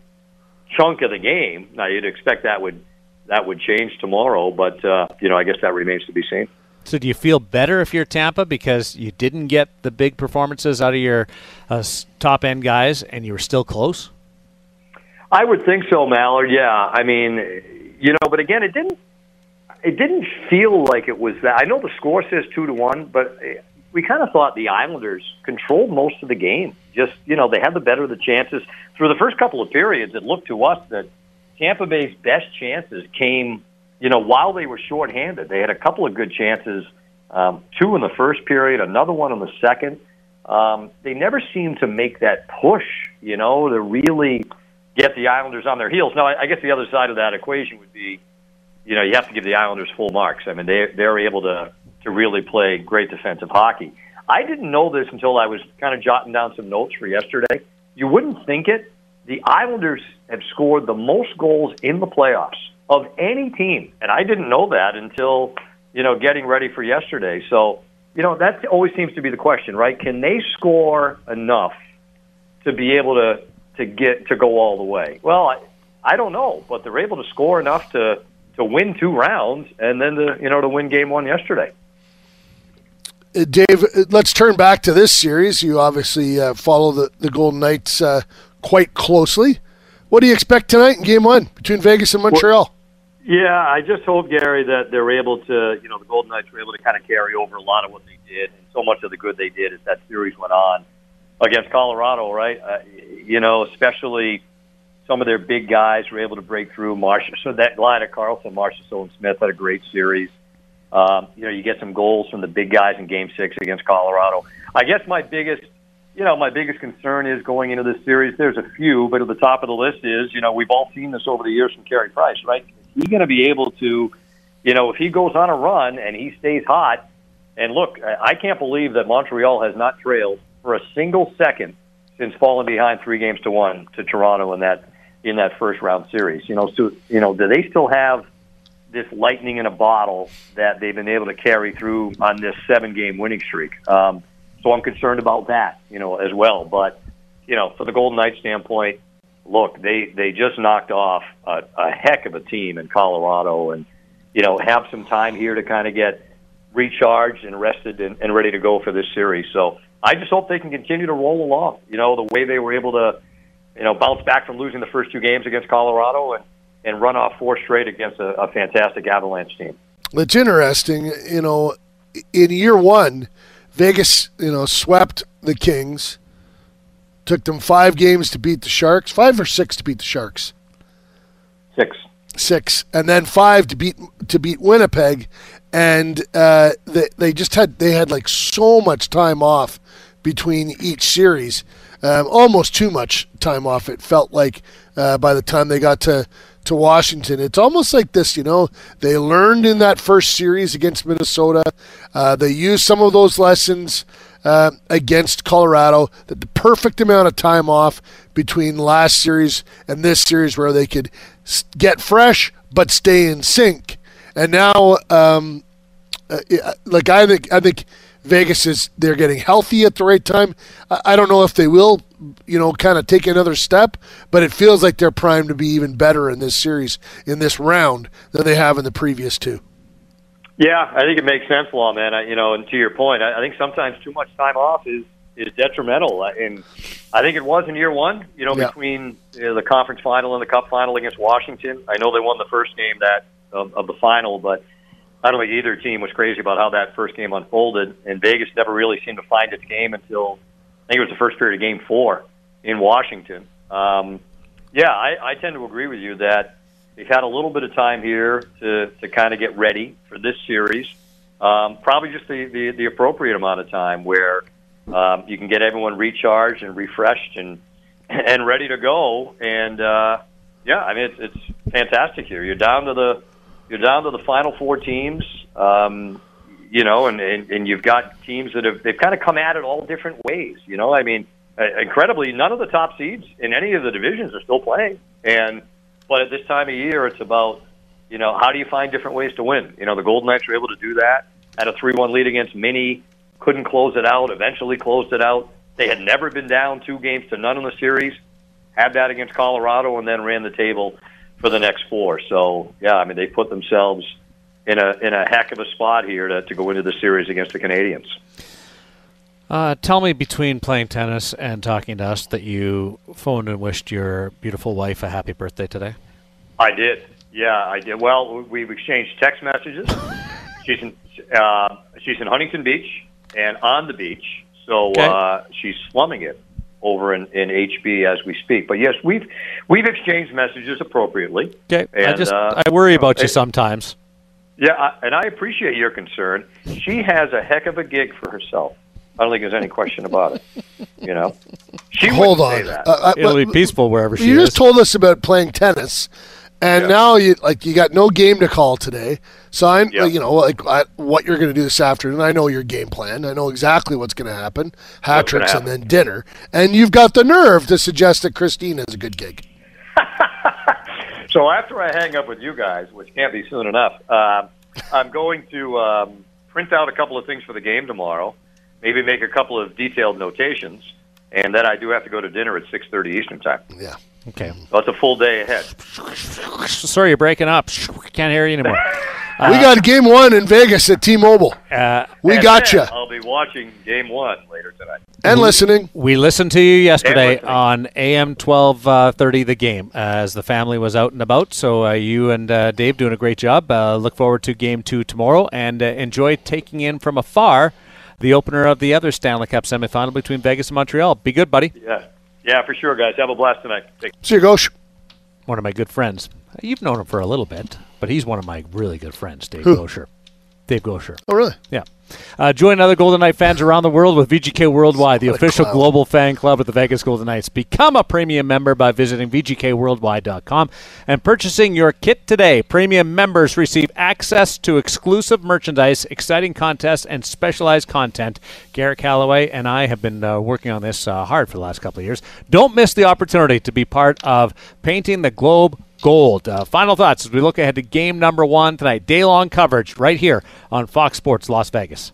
Speaker 7: chunk of the game. Now you'd expect that would that would change tomorrow, but uh, you know, I guess that remains to be seen.
Speaker 2: So do you feel better if you're Tampa because you didn't get the big performances out of your uh, top end guys and you were still close?
Speaker 7: I would think so, Mallard. Yeah, I mean, you know, but again, it didn't. it didn't feel like it was that. I know the score says two to one, but eh, we kind of thought the Islanders controlled most of the game. Just you know, they had the better of the chances through the first couple of periods. It looked to us that Tampa Bay's best chances came, you know, while they were shorthanded. They had a couple of good chances, um, two in the first period, another one in the second. Um, they never seemed to make that push, you know, to really get the Islanders on their heels. Now, I, I guess the other side of that equation would be, you know, you have to give the Islanders full marks. I mean, they they're able to to really play great defensive hockey. I didn't know this until I was kind of jotting down some notes for yesterday. You wouldn't think it. The Islanders have scored the most goals in the playoffs of any team, and I didn't know that until you know getting ready for yesterday. So you know that always seems to be the question, right? Can they score enough to be able to to get to go all the way? Well, I, I don't know, but they're able to score enough to to win two rounds and then to you know to win game one yesterday.
Speaker 3: Uh, Dave, uh, let's turn back to this series. You obviously uh, follow the, the Golden Knights uh, quite closely. What do you expect tonight in game one between Vegas and Montreal?
Speaker 7: Yeah, I just hope, Gary, that they're able to, you know, the Golden Knights were able to kind of carry over a lot of what they did. And so much of the good they did as that series went on against Colorado, right? Uh, you know, especially some of their big guys were able to break through. Marcia, so that line of Karlsson, Marcia and Smith had a great series. Um, you know, you get some goals from the big guys in Game Six against Colorado. I guess my biggest, you know, my biggest concern is going into this series. There's a few, but at the top of the list is, you know, we've all seen this over the years from Carey Price, right? Is he going to be able to, you know, if he goes on a run and he stays hot? And look, I can't believe that Montreal has not trailed for a single second since falling behind three games to one to Toronto in that in that first round series. You know, so you know, do they still have this lightning in a bottle that they've been able to carry through on this seven game winning streak. Um, so I'm concerned about that, you know, as well. But, you know, for the Golden Knights standpoint, look, they, they just knocked off a, a heck of a team in Colorado and, you know, have some time here to kind of get recharged and rested and, and ready to go for this series. So I just hope they can continue to roll along, you know, the way they were able to, you know, bounce back from losing the first two games against Colorado and, and run off four straight against a, a fantastic Avalanche team.
Speaker 3: It's interesting, you know, in year one, Vegas, you know, swept the Kings. Took them five games to beat the Sharks, five or six to beat the Sharks.
Speaker 7: Six.
Speaker 3: Six, and then five to beat to beat Winnipeg, and uh, they they just had they had like so much time off between each series, um, almost too much time off. It felt like uh, by the time they got to to Washington. It's almost like this, you know. They learned in that first series against Minnesota. Uh, they used some of those lessons uh, against Colorado. The perfect amount of time off between last series and this series, where they could get fresh but stay in sync. And now, um, uh, like I think, I think Vegas is they're getting healthy at the right time. I don't know if they will, you know, kind of take another step, but it feels like they're primed to be even better in this series, in this round, than they have in the previous two.
Speaker 7: Yeah, I think it makes sense, Law man. I, you know, and to your point, I, I think sometimes too much time off is is detrimental, and I think it was in year one. You know, yeah. between you know, the conference final and the cup final against Washington. I know they won the first game that of, of the final, but I don't think either team was crazy about how that first game unfolded, and Vegas never really seemed to find its game until I think it was the first period of Game Four in Washington. Um, yeah, I, I tend to agree with you that they've had a little bit of time here to to kind of get ready for this series. Um, probably just the, the the appropriate amount of time where um, you can get everyone recharged and refreshed and and ready to go. And uh, yeah, I mean it's, it's fantastic here. You're down to the you're down to the final four teams. Um, you know, and, and and you've got teams that have they've kind of come at it all different ways. You know, I mean, uh, incredibly, none of the top seeds in any of the divisions are still playing. And but at this time of year, it's about you know how do you find different ways to win. You know, the Golden Knights were able to do that. Had a three-one lead against Mini, couldn't close it out. Eventually, closed it out. They had never been down two games to none in the series. Had that against Colorado, and then ran the table for the next four. So yeah, I mean they put themselves in a in a heck of a spot here to, to go into the series against the Canadiens.
Speaker 2: Uh, tell me between playing tennis and talking to us that you phoned and wished your beautiful wife a happy birthday today.
Speaker 7: I did. Yeah, I did. Well, we've exchanged text messages. she's in uh, she's in Huntington Beach and on the beach, so
Speaker 2: Okay.
Speaker 7: uh, she's slumming it over in, in HB as we speak. But yes, we've we've exchanged messages appropriately.
Speaker 2: Okay, I just
Speaker 7: uh,
Speaker 2: I worry about you
Speaker 7: it-
Speaker 2: sometimes.
Speaker 7: Yeah, I, and I appreciate your concern. She has a heck of a gig for herself. I don't think there's any question about it. You know, she
Speaker 3: Hold
Speaker 7: wouldn't say
Speaker 3: on.
Speaker 7: that.
Speaker 3: Uh, uh,
Speaker 2: It'll be peaceful wherever she
Speaker 3: you
Speaker 2: is.
Speaker 3: just told us about playing tennis, and
Speaker 7: Yeah.
Speaker 3: now you like you got no game to call today. So I,
Speaker 7: Yeah.
Speaker 3: you know, like I, what you're going to do this afternoon. I know your game plan. I know exactly what's going to happen. Hat tricks and then dinner, and you've got the nerve to suggest that Christine is a good gig.
Speaker 7: So after I hang up with you guys, which can't be soon enough, um, I'm going to um, print out a couple of things for the game tomorrow. Maybe make a couple of detailed notations, and then I do have to go to dinner at 6:30 Eastern time.
Speaker 3: Yeah.
Speaker 2: okay.
Speaker 7: So it's a full day ahead.
Speaker 2: Sorry, you're breaking up. Can't hear you anymore.
Speaker 3: we got game one in Vegas at T-Mobile.
Speaker 2: Uh,
Speaker 3: We
Speaker 7: And
Speaker 3: got you
Speaker 7: I'll be watching Game One later tonight.
Speaker 3: and listening.
Speaker 2: We listened to you yesterday on AM 1230, uh. The game as the family was out and about. So uh, you and uh, Dave doing a great job. Uh, look forward to game two tomorrow and uh, enjoy taking in from afar the opener of the other Stanley Cup semifinal between Vegas and Montreal. Be good, buddy.
Speaker 7: Yeah, yeah, for sure, guys. Have a blast tonight. Take
Speaker 3: See you, Gosh.
Speaker 2: One of my good friends. You've known him for a little bit, but he's one of my really good friends, Dave
Speaker 3: Who?
Speaker 2: Goucher. Dave Goucher.
Speaker 3: Oh, really?
Speaker 2: Yeah. Uh, join other Golden Knight fans around the world with VGK Worldwide, the official
Speaker 3: clown.
Speaker 2: global fan club of the Vegas Golden Knights. Become a premium member by visiting VGKWorldwide.com and purchasing your kit today. Premium members receive access to exclusive merchandise, exciting contests, and specialized content. Garrett Calloway and I have been uh, working on this uh, hard for the last couple of years. Don't miss the opportunity to be part of painting the globe gold. Uh, final thoughts as we look ahead to game number one tonight. Day long coverage right here on Fox Sports Las Vegas.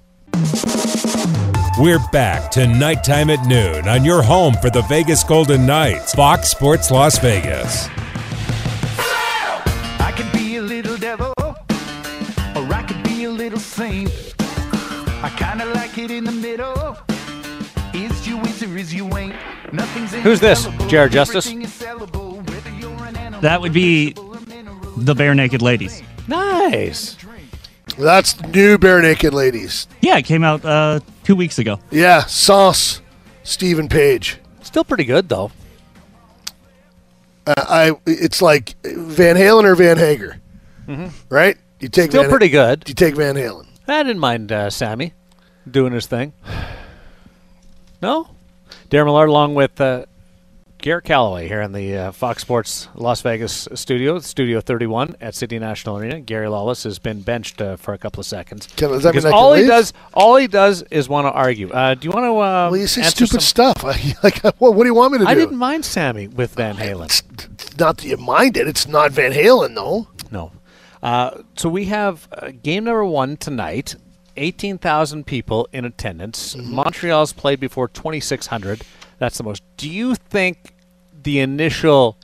Speaker 1: We're back to nighttime at noon on your home for the Vegas Golden Knights, Fox Sports Las Vegas.
Speaker 8: I could be a little devil, or I could be a little saint. I kinda like it in the middle. Is you is you ain't? Nothing's
Speaker 2: Who's this? Jared Justice?
Speaker 9: That would be
Speaker 8: or a mineral.
Speaker 9: the Barenaked Ladies.
Speaker 2: Nice.
Speaker 3: That's new Barenaked Ladies.
Speaker 9: Yeah, it came out uh, two weeks ago.
Speaker 3: Yeah, Sauce, Steven Page.
Speaker 2: Still pretty good though.
Speaker 3: Uh, I. It's like Van Halen or Van Hagar, right? You take
Speaker 2: Mm-hmm. Still
Speaker 3: Van,
Speaker 2: pretty good.
Speaker 3: You take Van Halen.
Speaker 2: I didn't mind uh, Sammy doing his thing. No? Darren Millard along with uh, Garrett Calloway here in the uh, Fox Sports Las Vegas studio, Studio 31 at City National Arena. Gary Lawless has been benched uh, for a couple of seconds.
Speaker 3: Can- does that mean I can
Speaker 2: all he
Speaker 3: leave?
Speaker 2: does, all he does is want to argue. Uh, do you want to? Uh,
Speaker 3: Well, you say stupid
Speaker 2: some-
Speaker 3: stuff. Like, what, what do you want me to do?
Speaker 2: I didn't mind Sammy with Van Halen.
Speaker 3: It's, not that you mind it. It's not Van Halen, though.
Speaker 2: No. Uh, so we have uh, game number one tonight. 18,000 people in attendance. Montreal's played before 2,600. That's the most. Do you think the initial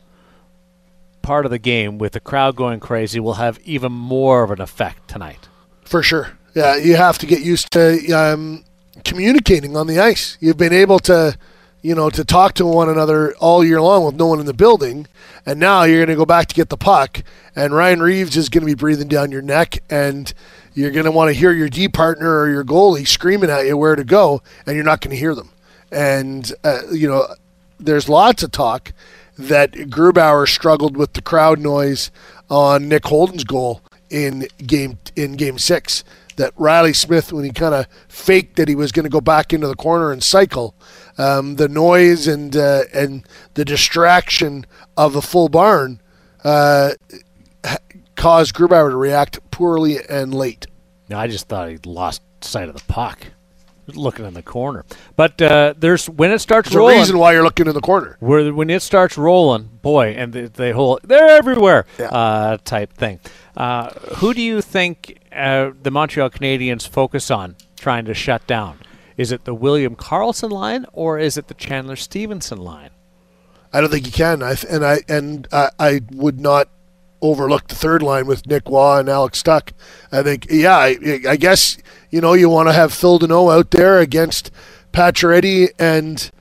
Speaker 2: part of the game with the crowd going crazy will have even more of an effect tonight?
Speaker 3: For sure. Yeah, you have to get used to um, communicating on the ice. You've been able to, you know, to talk to one another all year long with no one in the building, and now you're going to go back to get the puck, and Ryan Reaves is going to be breathing down your neck, and you're going to want to hear your D partner or your goalie screaming at you where to go, and you're not going to hear them. And uh, you know, there's lots of talk that Grubauer struggled with the crowd noise on Nick Holden's goal in game in game six. That Reilly Smith, when he kind of faked that he was going to go back into the corner and cycle, um, the noise and uh, and the distraction of the full barn uh, caused Grubauer to react poorly and late.
Speaker 2: No, I just thought he lost sight of the puck, looking in the corner. But uh, there's when it starts
Speaker 3: There's
Speaker 2: rolling.
Speaker 3: reason why you're looking in the corner.
Speaker 2: where when it starts rolling, boy, and they, they hold they're everywhere
Speaker 3: Yeah.
Speaker 2: uh, type thing. Uh, who do you think uh, the Montreal Canadiens focus on trying to shut down? Is it the William Karlsson line or is it the Chandler Stephenson line?
Speaker 3: I don't think you can. I th- and I and I, I would not overlook the third line with Nick Roy and Alex Tuch. I think, yeah, I, I guess you know you want to have Phil Danault out there against Pacioretty and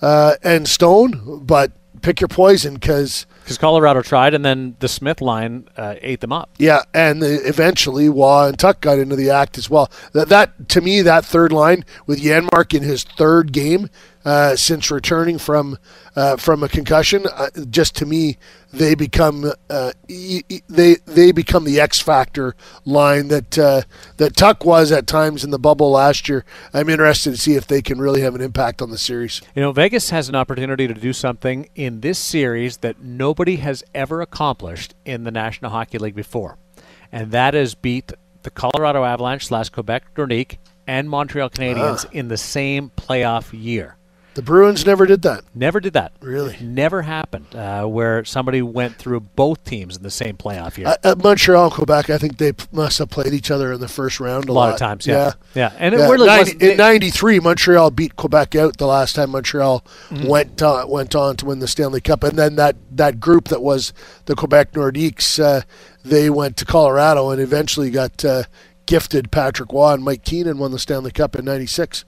Speaker 3: uh, and Stone, but pick your poison because
Speaker 2: Because Colorado tried, and then the Smith line uh, ate them up.
Speaker 3: Yeah, and the, eventually Roy and Tuch got into the act as well. That, that to me, that third line with Janmark in his third game uh, since returning from uh, from a concussion, uh, just to me, they become uh, e- e- they they become the X factor line that uh, that Tuch was at times in the bubble last year. I'm interested to see if they can really have an impact on the series.
Speaker 2: You know, Vegas has an opportunity to do something in this series that nobody has ever accomplished in the National Hockey League before, and that is beat the Colorado Avalanche slash Quebec Nordique and Montreal Canadiens in the same playoff year.
Speaker 3: The Bruins never did that.
Speaker 2: Never did that.
Speaker 3: Really?
Speaker 2: It never happened uh, where somebody went through both teams in the same playoff year.
Speaker 3: At, at Montreal and Quebec, I think they must have played each other in the first round a,
Speaker 2: a lot, of times, yeah. Yeah. And it really
Speaker 3: 90
Speaker 2: wasn't.
Speaker 3: in '93, Montreal beat Quebec out the last time Montreal
Speaker 2: Mm-hmm.
Speaker 3: went uh, went on to win the Stanley Cup, and then that, that group that was the Quebec Nordiques, uh, they went to Colorado and eventually got uh, gifted Patrick Roy and Mike Keenan won the Stanley Cup in '96.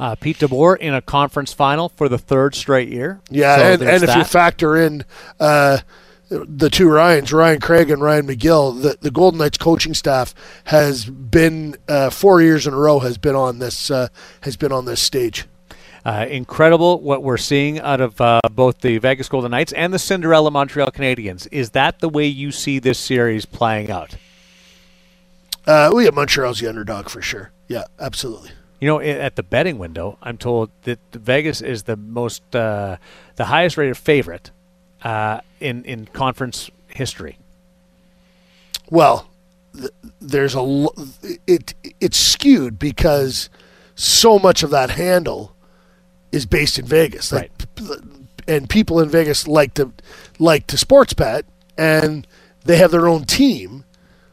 Speaker 2: Uh, Pete DeBoer in a conference final for the third straight year.
Speaker 3: Yeah,
Speaker 2: So
Speaker 3: and, and if you factor in uh, the two Ryans, Ryan Craig and Ryan McGill, the, the Golden Knights coaching staff has been uh, four years in a row has been on this uh, has been on this stage.
Speaker 2: Uh, incredible what we're seeing out of uh, both the Vegas Golden Knights and the Cinderella Montreal Canadiens. Is that the way you see this series playing out?
Speaker 3: Uh, well, yeah, Montreal's the underdog for sure. Yeah, absolutely.
Speaker 2: You know, at the betting window, I'm told that Vegas is the most, uh, the highest rated favorite uh, in in conference history.
Speaker 3: Well, there's a it it's skewed because so much of that handle is based in Vegas. Like, p- and people in Vegas like to like to sports bet, and they have their own team.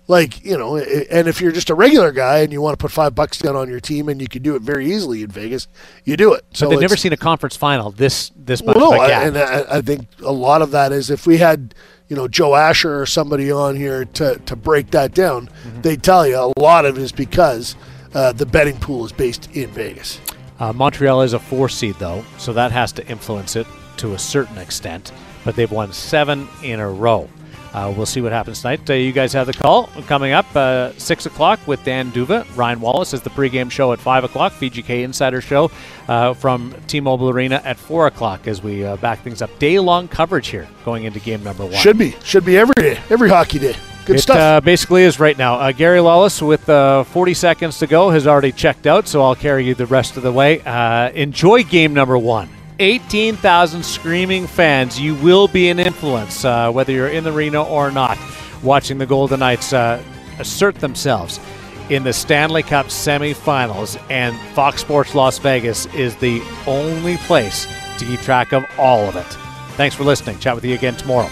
Speaker 3: Like you know, and if you're just a regular guy and you want to put five bucks down on your team, and you can do it very easily in Vegas, you do it.
Speaker 2: So they've never seen a conference final this this much
Speaker 3: well, no, I, and I, I think a lot of that is if we had, you know, Joe Asher or somebody on here to, to break that down,
Speaker 2: Mm-hmm.
Speaker 3: they tell you a lot of it is because uh, the betting pool is based in Vegas.
Speaker 2: Uh, Montreal is a four seed, though, so that has to influence it to a certain extent. But they've won seven in a row. Uh, we'll see what happens tonight. Uh, you guys have the call coming up uh, six o'clock with Dan Duva. Ryan Wallace is the pregame show at five o'clock. VGK Insider Show uh, from T-Mobile Arena at four o'clock as we uh, back things up. Day-long coverage here going into game number one.
Speaker 3: Should be, should be every day, every hockey day. Good
Speaker 2: it
Speaker 3: stuff.
Speaker 2: Uh, basically is right now. Uh, Gary Lawless, with uh, 40 seconds to go, has already checked out, so I'll carry you the rest of the way. Uh, enjoy game number one. 18,000 screaming fans. You will be an influence, uh, whether you're in the arena or not, watching the Golden Knights uh, assert themselves in the Stanley Cup semifinals. And Fox Sports Las Vegas is the only place to keep track of all of it. Thanks for listening. Chat with you again tomorrow.